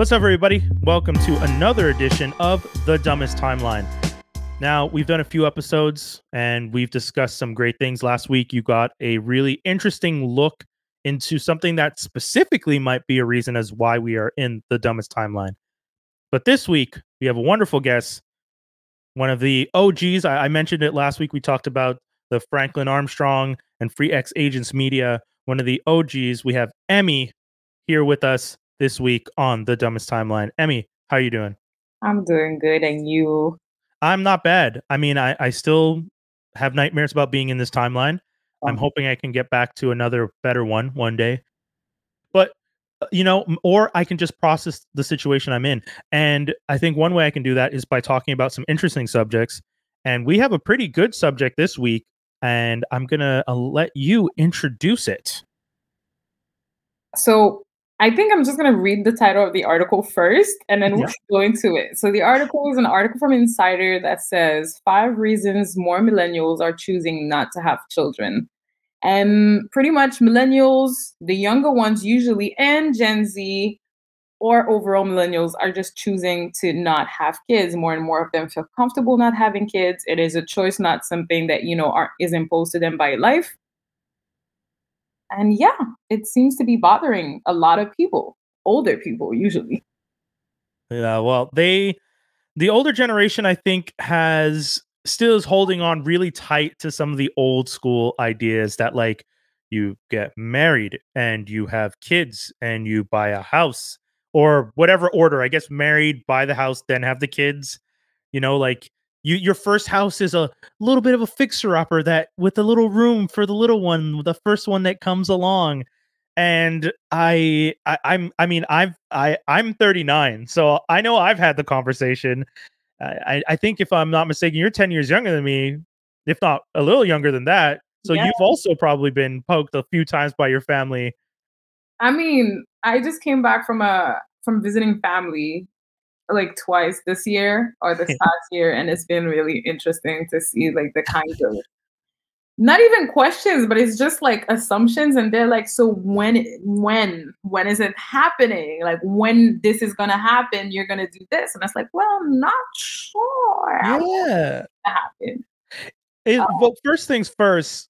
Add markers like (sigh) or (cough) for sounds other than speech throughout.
What's up, everybody? Welcome to another edition of The Dumbest Timeline. Now, we've done a few episodes and we've discussed some great things. Last week, you got a really interesting look into something that specifically might be a reason as why we are in the dumbest timeline. But this week, we have a wonderful guest, one of the OGs. I, I mentioned it last week. We talked about the Franklin Armstrong and Free X Agents Media. One of the OGs. We have Emmy here with us this week on the dumbest timeline. Emmy, how are you doing? I'm doing good, and you? I'm not bad. I mean, I, I still have nightmares about being in this timeline. I'm Um, hoping I can get back to another better one one day. But uh, you know, or I can just process the situation I'm in. And I think one way I can do that is by talking about some interesting subjects. And we have a pretty good subject this week, and I'm gonna uh, let you introduce it. So I think I'm just gonna read the title of the article first, and then we'll Yeah. go into it. So the article is an article from Insider that says five reasons more millennials are choosing not to have children. And pretty much millennials, the younger ones usually, and Gen Z or overall millennials are just choosing to not have kids. More and more of them feel comfortable not having kids. It is a choice, not something that you know are, is imposed to them by life. And yeah, it seems to be bothering a lot of people, older people usually. Yeah, well, they the older generation I think has still is holding on really tight to some of the old school ideas that like you get married and you have kids and you buy a house or whatever order. I guess married, buy the house, then have the kids. You know, like you your first house is a little bit of a fixer upper that with a little room for the little one, the first one that comes along and I, I I'm I mean I've I I'm 39, so I know I've had the conversation. I I think if I'm not mistaken, you're 10 years younger than me, if not a little younger than that. So you've also probably been poked a few times by your family. I mean, I just came back from a from visiting family like twice this year or this (laughs) past year, and it's been really interesting to see like the kind of not even questions, but it's just like assumptions, and they're like, so when when when is it happening? Like when this is gonna happen, you're gonna do this, and it's like, well, I'm not sure Yeah. happen. It, Oh. well, first things first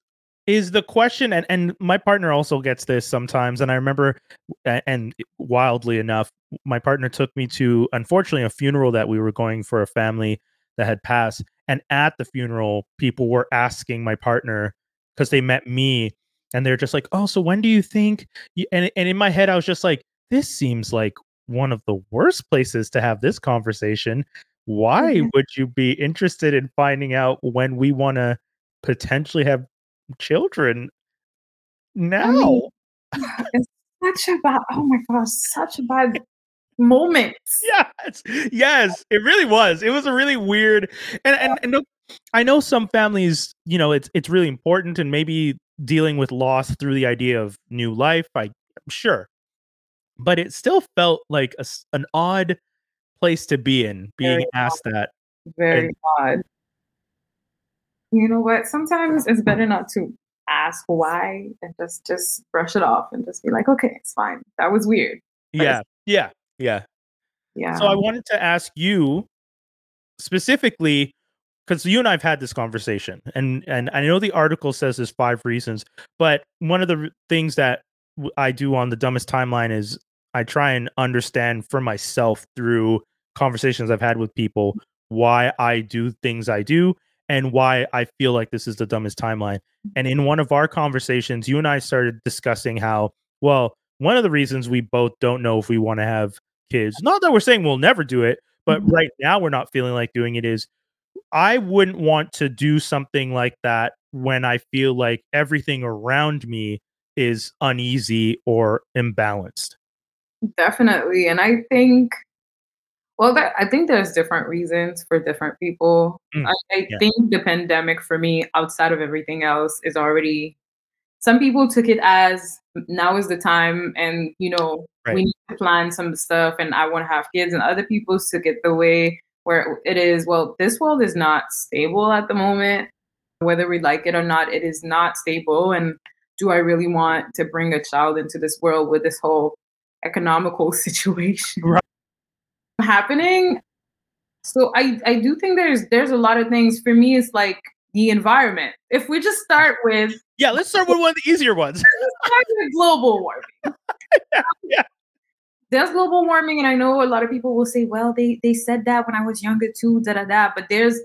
is the question, and and my partner also gets this sometimes. And I remember, and wildly enough, my partner took me to unfortunately a funeral that we were going for a family that had passed. And at the funeral, people were asking my partner because they met me, and they're just like, "Oh, so when do you think?" You, and and in my head, I was just like, "This seems like one of the worst places to have this conversation." Why Mhm. would you be interested in finding out when we want to potentially have children now? I mean, it's such a bad. Oh my gosh, such a (laughs) bad moment. yes, yes, it really was. It was a really weird, and and, and I know some families, you know, it's it's really important, and maybe dealing with loss through the idea of new life. I am sure, but it still felt like a an odd place to be in, being Very asked that. Very odd. You know what? Sometimes it's better not to ask why and just just brush it off and just be like, okay, it's fine. That was weird. Yeah, yeah, yeah. yeah. So I wanted to ask you specifically because you and I've had this conversation, and and I know the article says there's five reasons, but one of the things that I do on the dumbest timeline is I try and understand for myself through conversations I've had with people why I do things I do and why I feel like this is the dumbest timeline. And in one of our conversations, you and I started discussing how well one of the reasons we both don't know if we want to have kids. Not that we're saying we'll never do it, but Mhm. right now we're not feeling like doing it is I wouldn't want to do something like that when I feel like everything around me is uneasy or imbalanced. Definitely. And I think well that I think there's different reasons for different people. Mm, I, I yeah. think the pandemic for me, outside of everything else, is already some people took it as now is the time and you know Right. we need to plan some stuff and i want to have kids and other people took it the way where it is well this world is not stable at the moment whether we like it or not it is not stable and do i really want to bring a child into this world with this whole economical (laughs) situation Right. Happening. So I I do think there's there's a lot of things for me. It's like the environment. If we just start with yeah, let's start with one of the easier ones. (laughs) start with global warming. (laughs) yeah, yeah. There's global warming, and I know a lot of people will say, "Well, they they said that when I was younger too." Da da da. But there's,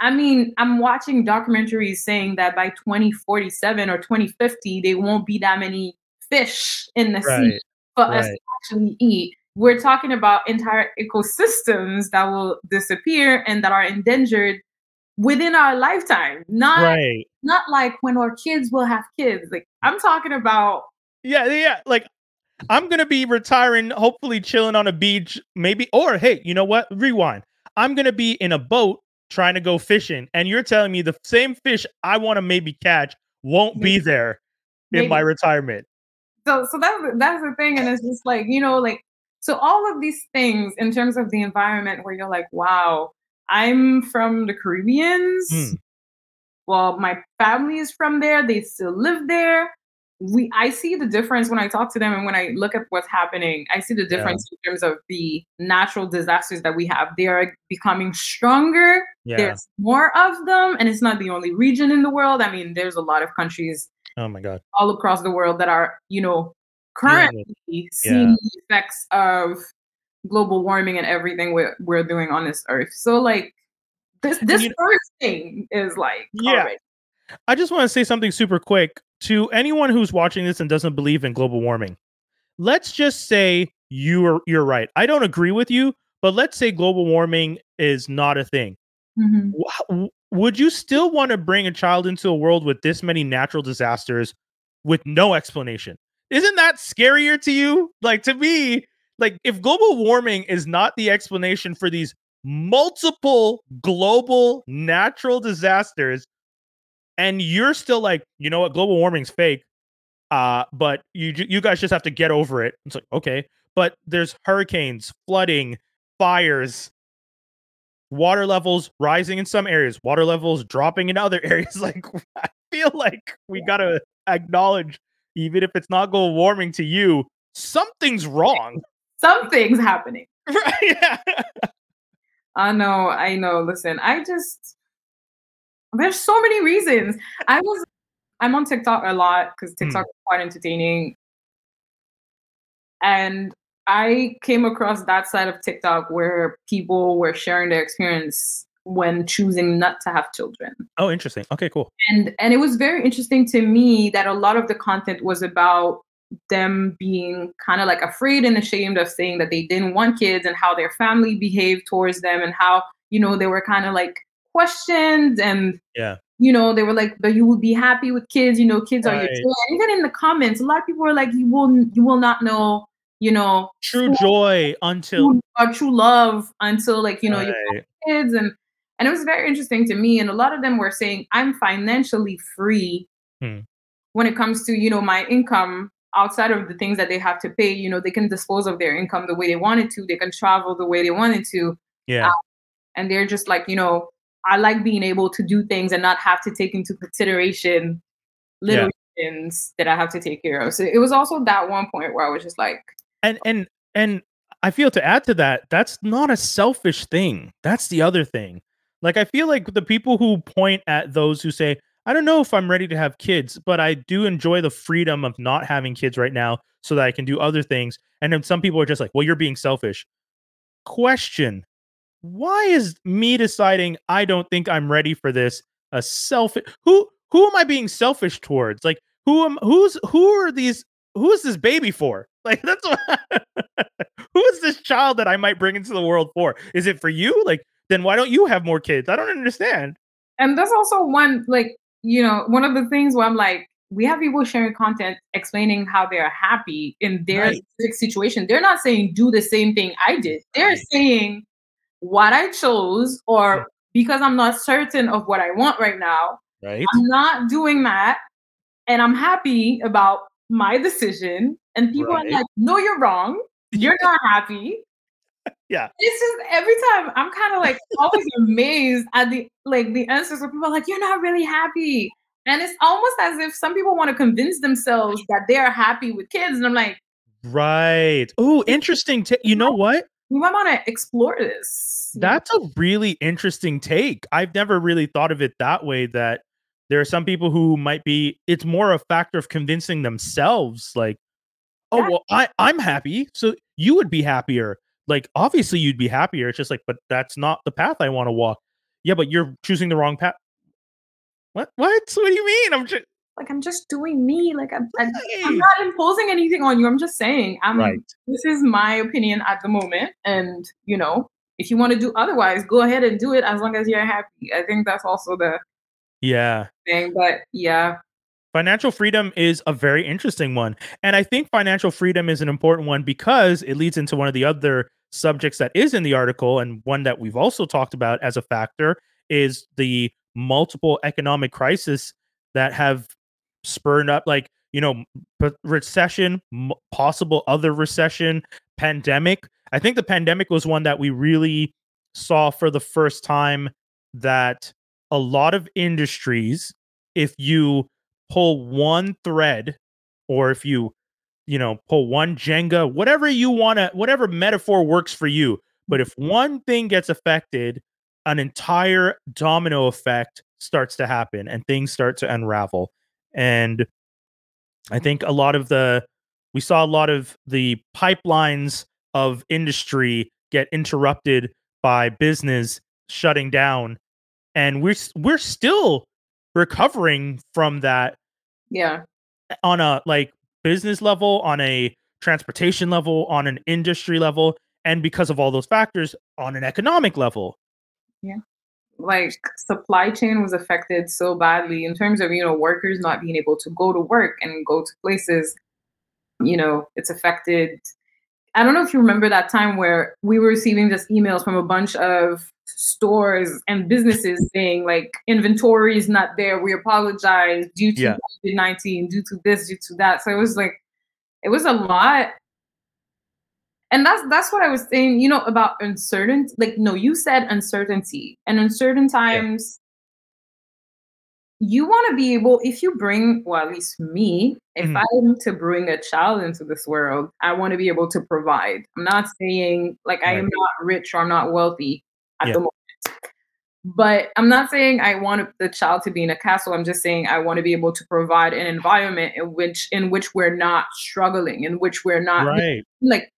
I mean, I'm watching documentaries saying that by 2047 or 2050, there won't be that many fish in the Right, sea for us to actually eat. We're talking about entire ecosystems that will disappear and that are endangered within our lifetime. Not Right. not like when our kids will have kids. Like I'm talking about Yeah, yeah. Like I'm gonna be retiring, hopefully chilling on a beach, maybe. Or hey, you know what? Rewind. I'm gonna be in a boat trying to go fishing, and you're telling me the same fish I want to maybe catch won't be there in my retirement. so so that's that's the thing and it's just like you know like so all of these things in terms of the environment where you're like wow i'm from the caribbeans Hmm. well my family is from there they still live there we i see the difference when i talk to them and when i look at what's happening i see the Yeah. difference in terms of the natural disasters that we have they are becoming stronger Yeah. there's more of them and it's not the only region in the world i mean there's a lot of countries Oh my god. all across the world that are, you know, currently with- seeing the effects of global warming and everything we're, we're doing on this earth. So like this this you know- first thing is like Yeah. already- I just want to say something super quick to anyone who's watching this and doesn't believe in global warming. Let's just say you are you're right. I don't agree with you, but let's say global warming is not a thing. Mhm. W- Would you still want to bring a child into a world with this many natural disasters with no explanation? Isn't that scarier to you? Like to me, like if global warming is not the explanation for these multiple global natural disasters and you're still like, you know what, global warming's fake. Uh, but you you guys just have to get over it. It's like, okay. But there's hurricanes, flooding, fires, water levels rising in some areas, water levels dropping in other (laughs) areas. Like (laughs) I feel like we gotta acknowledge, even if it's not global warming to you, something's wrong. something's happening. (laughs) right? Yeah. (laughs) I know, I know. Listen, I just there's so many reasons. I was I'm on TikTok a lot because Hmm. TikTok is quite entertaining. And I came across that side of TikTok where people were sharing their experience when choosing not to have children. Oh, interesting. Okay, cool. And and it was very interesting to me that a lot of the content was about them being kind of like afraid and ashamed of saying that they didn't want kids and how their family behaved towards them and how you know they were kind of like questioned and Yeah. you know they were like but you will be happy with kids you know kids are your Right. joy and even in the comments a lot of people were like you will you will not know you know True joy until true, or true love until like you know you Right. kids and and it was very interesting to me and a lot of them were saying i'm financially free Hmm. when it comes to you know my income outside of the things that they have to pay you know they can dispose of their income the way they wanted to they can travel the way they wanted to yeah. and they're just like you know i like being able to do things and not have to take into consideration little things that i have to take care of so it was also that one point where i was just like and and and I feel to add to that, that's not a selfish thing. That's the other thing. Like I feel like the people who point at those who say, "I don't know if I'm ready to have kids, but I do enjoy the freedom of not having kids right now so that I can do other things." And then some people are just like, "Well, you're being selfish." Question: Why is me deciding I don't think I'm ready for this a selfish? Who who am I being selfish towards? Like who am who's who are these who is this baby for? (laughs) Like that's what (laughs) who is this child that I might bring into the world for? Is it for you? Like then why don't you have more kids? I don't understand. and that's also one like you know one of the things where i'm like we have people sharing content explaining how they're happy in their Right. situation they're not saying do the same thing i did they're Right. saying what i chose or because i'm not certain of what i want right now Right? i'm not doing that and i'm happy about my decision and people are like no you're wrong (laughs) you're not happy Yeah. it's just every time I'm kind of like always amazed at the like the answers where people are like, you're not really happy. And it's almost as if some people want to convince themselves that they're happy with kids. And I'm like, Right. Oh, interesting. T- (laughs) you know what? we might want to explore this. That's a really interesting take. I've never really thought of it that way. That there are some people who might be. It's more a factor of convincing themselves, like, oh well, I I'm happy, so you would be happier. Like obviously you'd be happier. It's just like, but that's not the path I want to walk. Yeah, but you're choosing the wrong path. What? What? What do you mean? I'm just like I'm just doing me. Like I'm, I'm, I'm not imposing anything on you. I'm just saying I'm. right. This is my opinion at the moment, and you know, if you want to do otherwise, go ahead and do it as long as you're happy. I think that's also the Yeah. thing. But yeah, Financial freedom is a very interesting one. And I think financial freedom is an important one because it leads into one of the other subjects that is in the article and one that we've also talked about as a factor is the multiple economic crises that have spurred up like, you know, recession, possible other recession, pandemic. I think the pandemic was one that we really saw for the first time that a lot of industries if you pull one thread or if you you know pull one jenga whatever you want to whatever metaphor works for you but if one thing gets affected an entire domino effect starts to happen and things start to unravel. And i think a lot of the we saw a lot of the pipelines of industry get interrupted by business shutting down and we're we're still recovering from that yeah, eh, on a like business level, on a transportation level, on an industry level, and because of all those factors, on an economic level. Yeah. Like supply chain was affected so badly in terms of you know workers not being able to go to work and go to places. You know, it's affected. I don't know if you remember that time where we were receiving just emails from a bunch of stores and businesses saying like inventory is not there. We apologize due to Yeah. COVID nineteen, due to this, due to that. So it was like it was a lot. And that's that's what I was saying, you know, about uncertainty. Like, no, you said uncertainty. And uncertain times, you want to be able, if you bring, well, at least me, if Mhm. I'm to bring a child into this world, I want to be able to provide. I'm not saying like I am not rich or I'm not wealthy at Yeah. the moment. But I'm not saying I want the child to be in a castle. I'm just saying I want to be able to provide an environment in which in which we're not struggling, in which we're not Right. like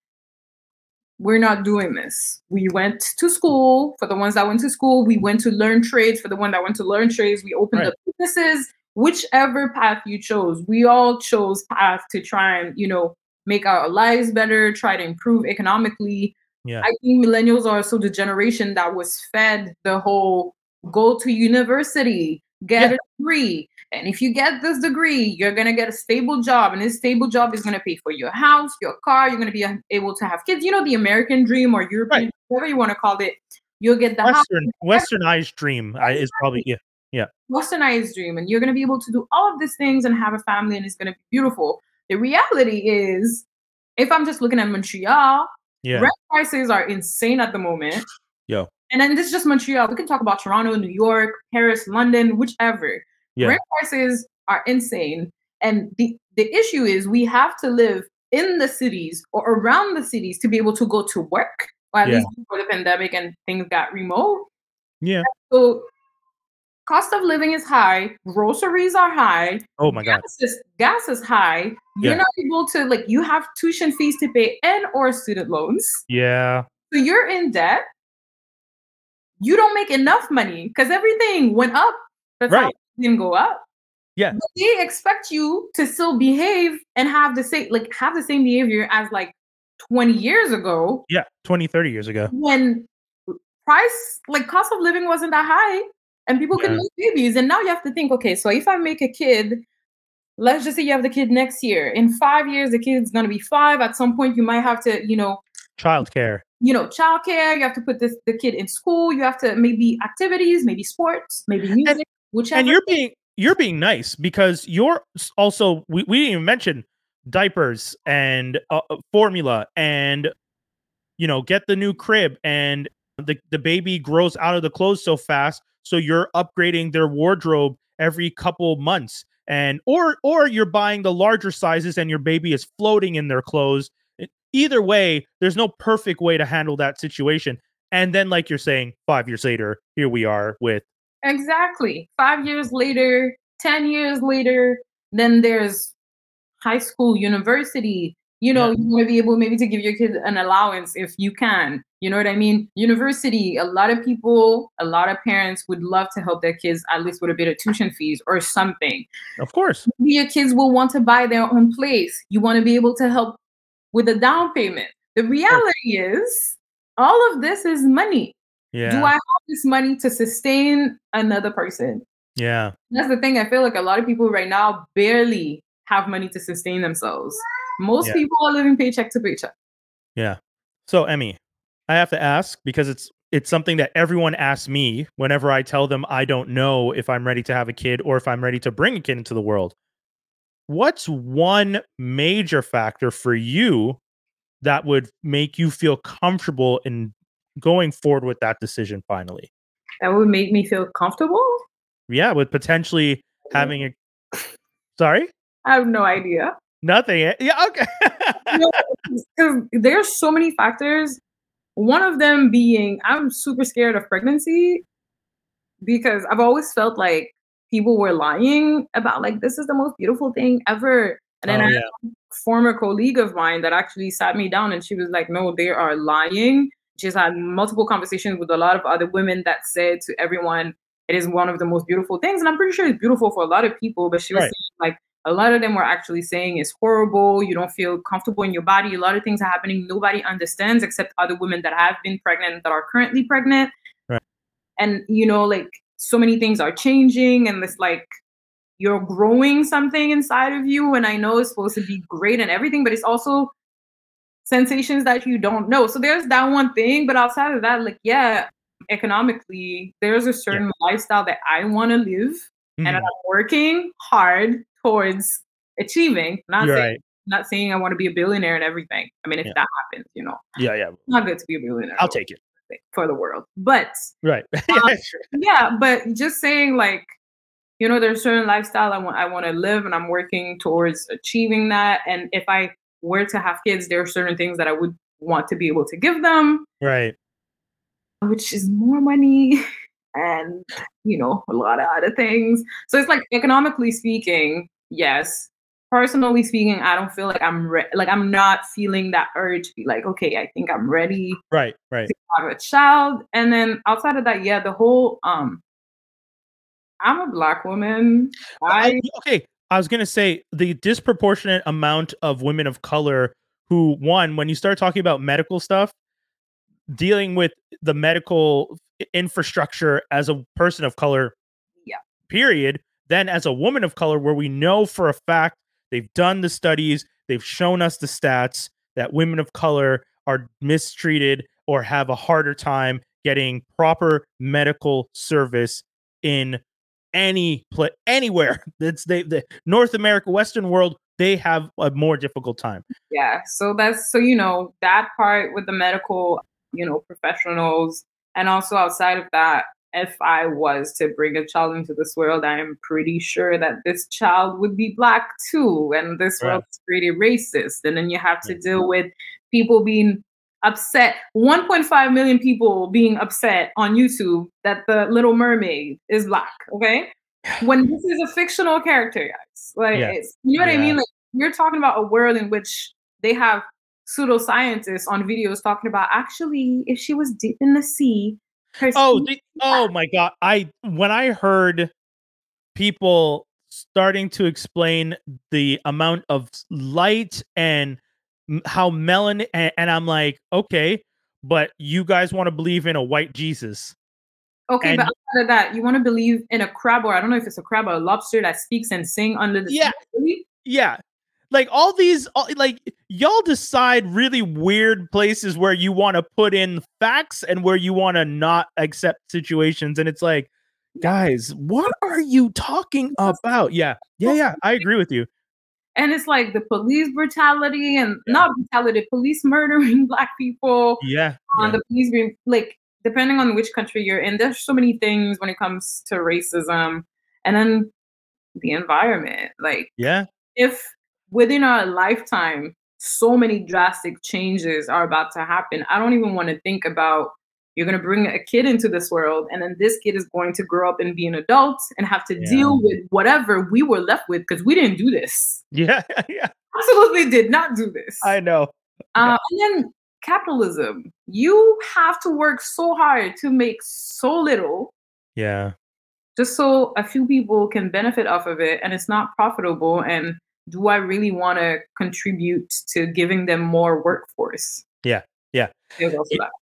we're not doing this. We went to school for the ones that went to school. We went to learn trades for the one that went to learn trades. We opened Right. up businesses. Whichever path you chose, we all chose path to try and you know make our lives better, try to improve economically. Yeah. I think millennials are also the generation that was fed the whole go to university, get Yeah. a degree. And if you get this degree, you're going to get a stable job. And this stable job is going to pay for your house, your car. You're going to be able to have kids. You know, the American dream or European, whatever you want to call it. You'll get the house, Western westernized dream I, is probably yeah. yeah. westernized dream. And you're going to be able to do all of these things and have a family. And it's going to be beautiful. The reality is, if I'm just looking at Montreal, Yeah. rent prices are insane at the moment. Yo. And then this is just Montreal. We can talk about Toronto, New York, Paris, London, whichever. Yeah. Rent prices are insane. And the, the issue is we have to live in the cities or around the cities to be able to go to work, or at Yeah. least before the pandemic and things got remote. Yeah. So cost of living is high, groceries are high, Oh my god. gas is, gas is high. You're not able to like you have tuition fees to pay and or student loans. Yeah. So you're in debt. You don't make enough money because everything went up. That's how Right. it didn't go up. Yeah. But they expect you to still behave and have the same like have the same behavior as like 20 years ago Yeah. 20, 30 years ago. when price like cost of living wasn't that high and people could Yeah. make babies. And now you have to think, okay, so if I make a kid, let's just say you have the kid next year. In five years, the kid's gonna be five. At some point, you might have to, you know, Childcare. you know, childcare. You have to put this the kid in school. You have to maybe activities, maybe sports, maybe music, whichever. And you're being you're being nice because you're also we, we didn't even mention diapers and uh, uh, formula and you know get the new crib and the, the baby grows out of the clothes so fast so you're upgrading their wardrobe every couple months and or or you're buying the larger sizes and your baby is floating in their clothes either way, there's no perfect way to handle that situation. And then, like you're saying, five years later, here we are with exactly five years later, ten years later. Then there's high school, university, you know, yeah. you want to be able maybe to give your kid an allowance if you can. You know what I mean? University, a lot of people, a lot of parents would love to help their kids at least with a bit of tuition fees or something. Of course. Maybe your kids will want to buy their own place. You want to be able to help with a down payment. The reality is all of this is money. Yeah. Do I have this money to sustain another person? Yeah. That's the thing. I feel like a lot of people right now barely have money to sustain themselves. Most yeah. people are living paycheck to paycheck. Yeah. So Emmy, I have to ask because it's it's something that everyone asks me whenever I tell them I don't know if I'm ready to have a kid or if I'm ready to bring a kid into the world. What's one major factor for you that would make you feel comfortable in going forward with that decision finally? That would make me feel comfortable? Yeah, with potentially having a Sorry? I have no idea. Nothing. Eh? Yeah, okay. Because there's so many factors. One of them being I'm super scared of pregnancy because I've always felt like people were lying about like this is the most beautiful thing ever. And then oh, I yeah. had a former colleague of mine that actually sat me down and she was like, no, they are lying. She's had multiple conversations with a lot of other women that said to everyone, it is one of the most beautiful things. And I'm pretty sure it's beautiful for a lot of people, but she was right. saying like a lot of them were actually saying it's horrible you don't feel comfortable in your body a lot of things are happening nobody understands except other women that have been pregnant that are currently pregnant right. and you know like so many things are changing and it's like you're growing something inside of you and i know it's supposed to be great and everything but it's also sensations that you don't know so there's that one thing but outside of that like yeah economically there's a certain yeah. lifestyle that i want to live mm-hmm. and i'm working hard towards achieving. Not saying, right. not saying I want to be a billionaire and everything. I mean, if yeah. that happens, you know. Yeah, yeah. not good to be a billionaire. I'll take it for the world. But right. (laughs) um, yeah, but just saying like, you know, there's a certain lifestyle I want I want to live and I'm working towards achieving that. And if I were to have kids, there are certain things that I would want to be able to give them. Right. Which is more money. (laughs) and you know a lot of other things so it's like economically speaking yes. Personally speaking, I don't feel like I'm re- like I'm not feeling that urge to be like, okay, I think I'm ready. Right, right. To have a child, and then outside of that, yeah, the whole um, I'm a black woman. I okay. I was gonna say the disproportionate amount of women of color who, one, when you start talking about medical stuff, dealing with the medical infrastructure as a person of color, yeah, period, then, as a woman of color, where we know for a fact they've done the studies, they've shown us the stats that women of color are mistreated or have a harder time getting proper medical service in any place anywhere. (laughs) That's they the north america western world they have a more difficult time. Yeah so that's so you know that part with the medical you know professionals and also outside of that if I was to bring a child into this world, I am pretty sure that this child would be black too. And this right. world is pretty racist. And then you have to deal with people being upset 1.5 million people being upset on YouTube that the Little Mermaid is black. Okay. (sighs) When this is a fictional character, guys. Like, yeah. you know what yeah. I mean? Like, you're talking about a world in which they have pseudoscientists on videos talking about actually, if she was deep in the sea, oh, the, oh my god! I when I heard people starting to explain the amount of light and how melanin, and, and I'm like, okay, but you guys want to believe in a white Jesus. Okay, and, but outside of that, you want to believe in a crab, or I don't know if it's a crab or a lobster that speaks and sing under the yeah, sea? yeah like all these all, like y'all decide really weird places where you want to put in facts and where you want to not accept situations and it's like guys what are you talking about? Yeah. Yeah yeah i agree with you. And it's like the police brutality and yeah. not brutality police murdering (laughs) black people yeah, um, yeah. the police being like depending on which country you're in there's so many things when it comes to racism and then the environment. Like yeah. if within our lifetime, so many drastic changes are about to happen. I don't even want to think about you're going to bring a kid into this world and then this kid is going to grow up and be an adult and have to yeah. deal with whatever we were left with because we didn't do this. Yeah (laughs) yeah. Absolutely did not do this. I know. Uh, and then capitalism. You have to work so hard to make so little yeah. just so a few people can benefit off of it and it's not profitable and do i really want to contribute to giving them more workforce yeah yeah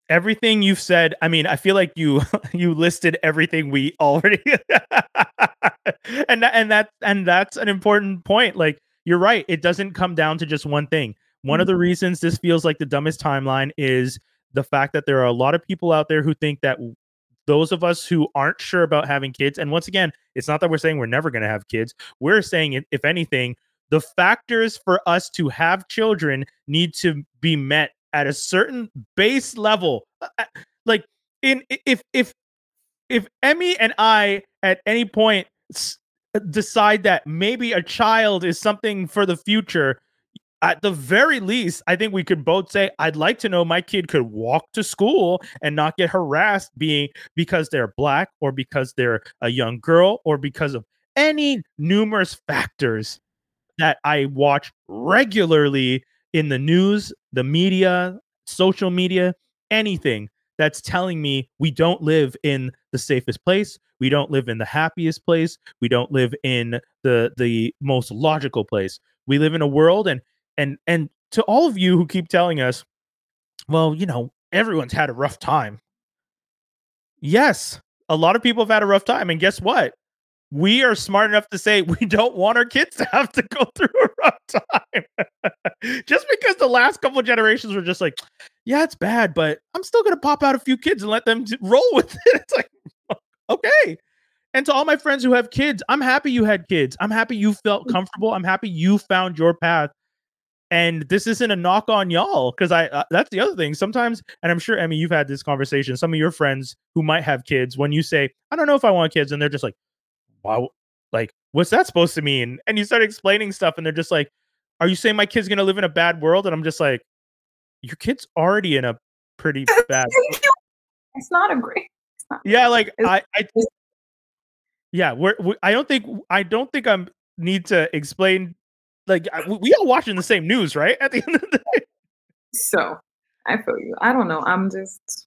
everything you've said i mean i feel like you (laughs) you listed everything we already (laughs) and that, and that and that's an important point like you're right it doesn't come down to just one thing one mm-hmm. of the mm-hmm. reasons this feels like the dumbest timeline is the fact that there are a lot of people out there who think that those of us who aren't sure about having kids and once again it's not that we're saying we're never going to have kids we're saying if anything the factors for us to have children need to be met at a certain base level. Uh, uh, like in if if if Emmy and I at any point uh, decide that maybe a child is something for the future, at the very least, I think we could both say, I'd like to know my kid could walk to school and not get harassed being because they're black or because they're a young girl or because of any numerous factors that I watch regularly in the news, the media, social media, anything that's telling me we don't live in the safest place, we don't live in the happiest place, we don't live in the the most logical place. We live in a world and and and to all of you who keep telling us, well, you know, everyone's had a rough time. Yes, a lot of people have had a rough time and guess what? We are smart enough to say we don't want our kids to have to go (laughs) through a rough time. (laughs) just because the last couple generations were just like, yeah, it's bad, but I'm still going to pop out a few kids and let them roll (laughs) with it. It's like, okay. And to all my friends who have kids, I'm happy you had kids. I'm happy you felt mm. comfortable. I'm happy you found your path. And this isn't a knock on y'all because I uh, that's the other thing. Sometimes, and I'm sure Emmy, you've had this conversation. Some of your friends who might have kids, when you say, "I don't know if I want kids," and they're just like, why like what's that supposed to mean? And you start explaining stuff and they're just like are you saying my kid's gonna live in a bad world? And i'm just like your kid's already in a pretty (laughs) bad it's not a great not yeah like i i yeah we're we, i don't think i don't think i'm need to explain like we, we all watching the same news right at the end of the day? So i feel you. I don't know i'm just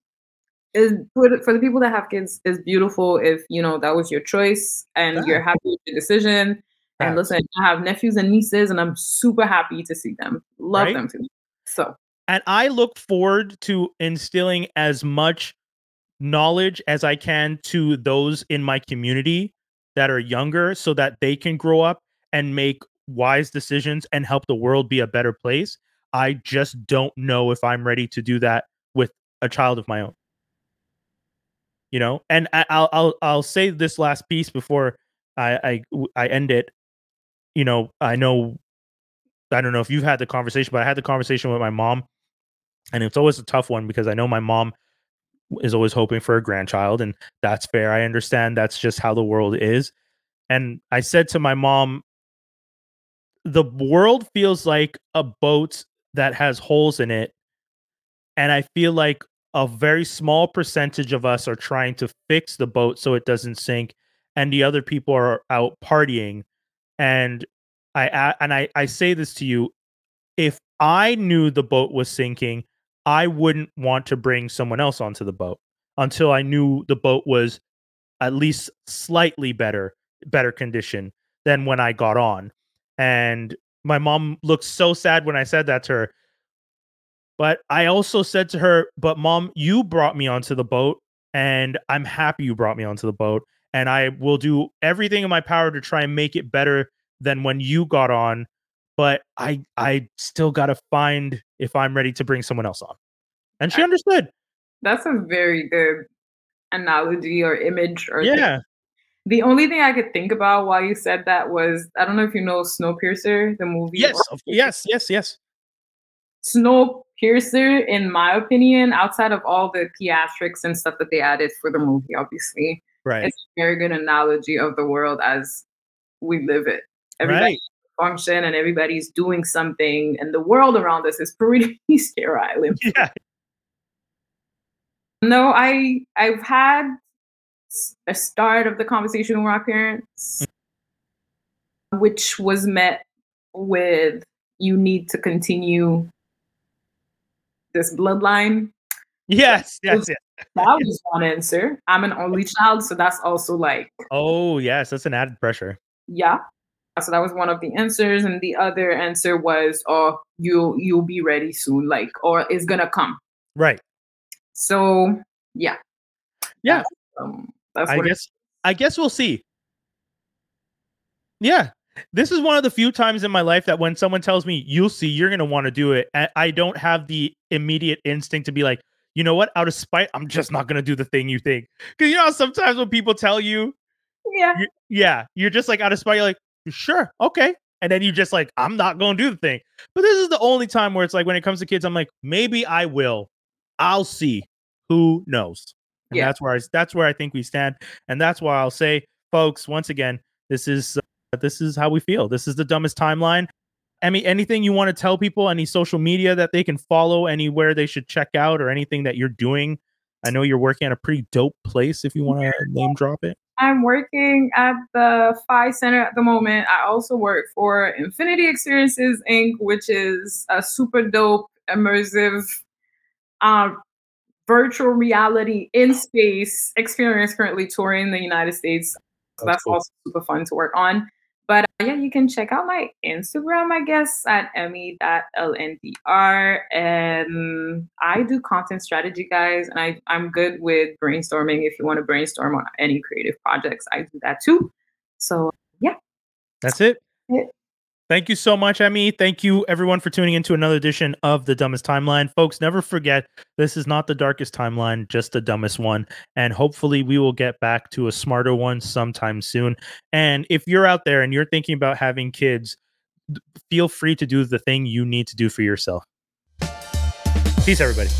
is for the, for the people that have kids is beautiful if you know that was your choice and yeah. you're happy with your decision. Yeah. And listen, I have nephews and nieces, and I'm super happy to see them. Love right? them too. So, and I look forward to instilling as much knowledge as I can to those in my community that are younger, so that they can grow up and make wise decisions and help the world be a better place. I just don't know if I'm ready to do that with a child of my own you know and I, will i'll i'll say this last piece before I, I i end it. You know i know i don't know if you've had the conversation but i had the conversation with my mom and it's always a tough one because i know my mom is always hoping for a grandchild and that's fair i understand that's just how the world is. And i said to my mom the world feels like a boat that has holes in it and i feel like a very small percentage of us are trying to fix the boat so it doesn't sink and the other people are out partying. And i and i i say this to you if i knew the boat was sinking i wouldn't want to bring someone else onto the boat until i knew the boat was at least slightly better better condition than when i got on. And my mom looked so sad when i said that to her but I also said to her, But mom, you brought me onto the boat, and I'm happy you brought me onto the boat. And I will do everything in my power to try and make it better than when you got on. But I I still gotta find if I'm ready to bring someone else on. And she understood. That's a very good analogy or image or yeah. Thing. The only thing I could think about while you said that was I don't know if you know Snowpiercer, the movie. Yes, yes, yes, yes. Snowpiercer, in my opinion, outside of all the theatrics and stuff that they added for the movie, obviously, right, it's a very good analogy of the world as we live it. Everybody right. function and everybody's doing something and the world around us is pretty (laughs) sterile. Yeah. No, I I've had a start of the conversation with my parents, mm. which was met with you need to continue this bloodline. Yes, yes, yes. That was one answer. I'm an only child, so that's also like Oh yes, that's an added pressure. yeah. So that was one of the answers, and the other answer was, "Oh, you you'll be ready soon, like, or it's gonna come." Right. So yeah, Yeah. um, that's I guess I guess we'll see. Yeah. This is one of the few times in my life that when someone tells me you'll see, you're gonna want to do it, I don't have the immediate instinct to be like, you know what, out of spite, I'm just not gonna do the thing you think. Because you know, sometimes when people tell you, yeah, you, yeah, you're just like out of spite, you're like, sure, okay, and then you just like, I'm not gonna do the thing. But this is the only time where it's like when it comes to kids, I'm like, maybe I will, I'll see. Who knows? And Yeah. that's where I that's where I think we stand, and that's why I'll say, folks, once again, this is uh, this is how we feel. This is the dumbest timeline. Emmy, anything you want to tell people? Any social media that they can follow? Anywhere they should check out, or anything that you're doing? I know you're working at a pretty dope place. If you want to name drop it, I'm working at the Phi Center at the moment. I also work for Infinity Experiences Inc., which is a super dope, immersive, um, virtual reality in space experience currently touring the United States. So That's that's cool. also super fun to work on. But uh, yeah, you can check out my Instagram, I guess, at emmy.lndr. And I do content strategy, guys. And I, I'm good with brainstorming. If you want to brainstorm on any creative projects, I do that too. So yeah. that's it. Yeah. Thank you so much, Emmy. Thank you, everyone, for tuning into another edition of The Dumbest Timeline. Folks, never forget this is not the darkest timeline, just the dumbest one. And hopefully, we will get back to a smarter one sometime soon. And if you're out there and you're thinking about having kids, feel free to do the thing you need to do for yourself. Peace, everybody.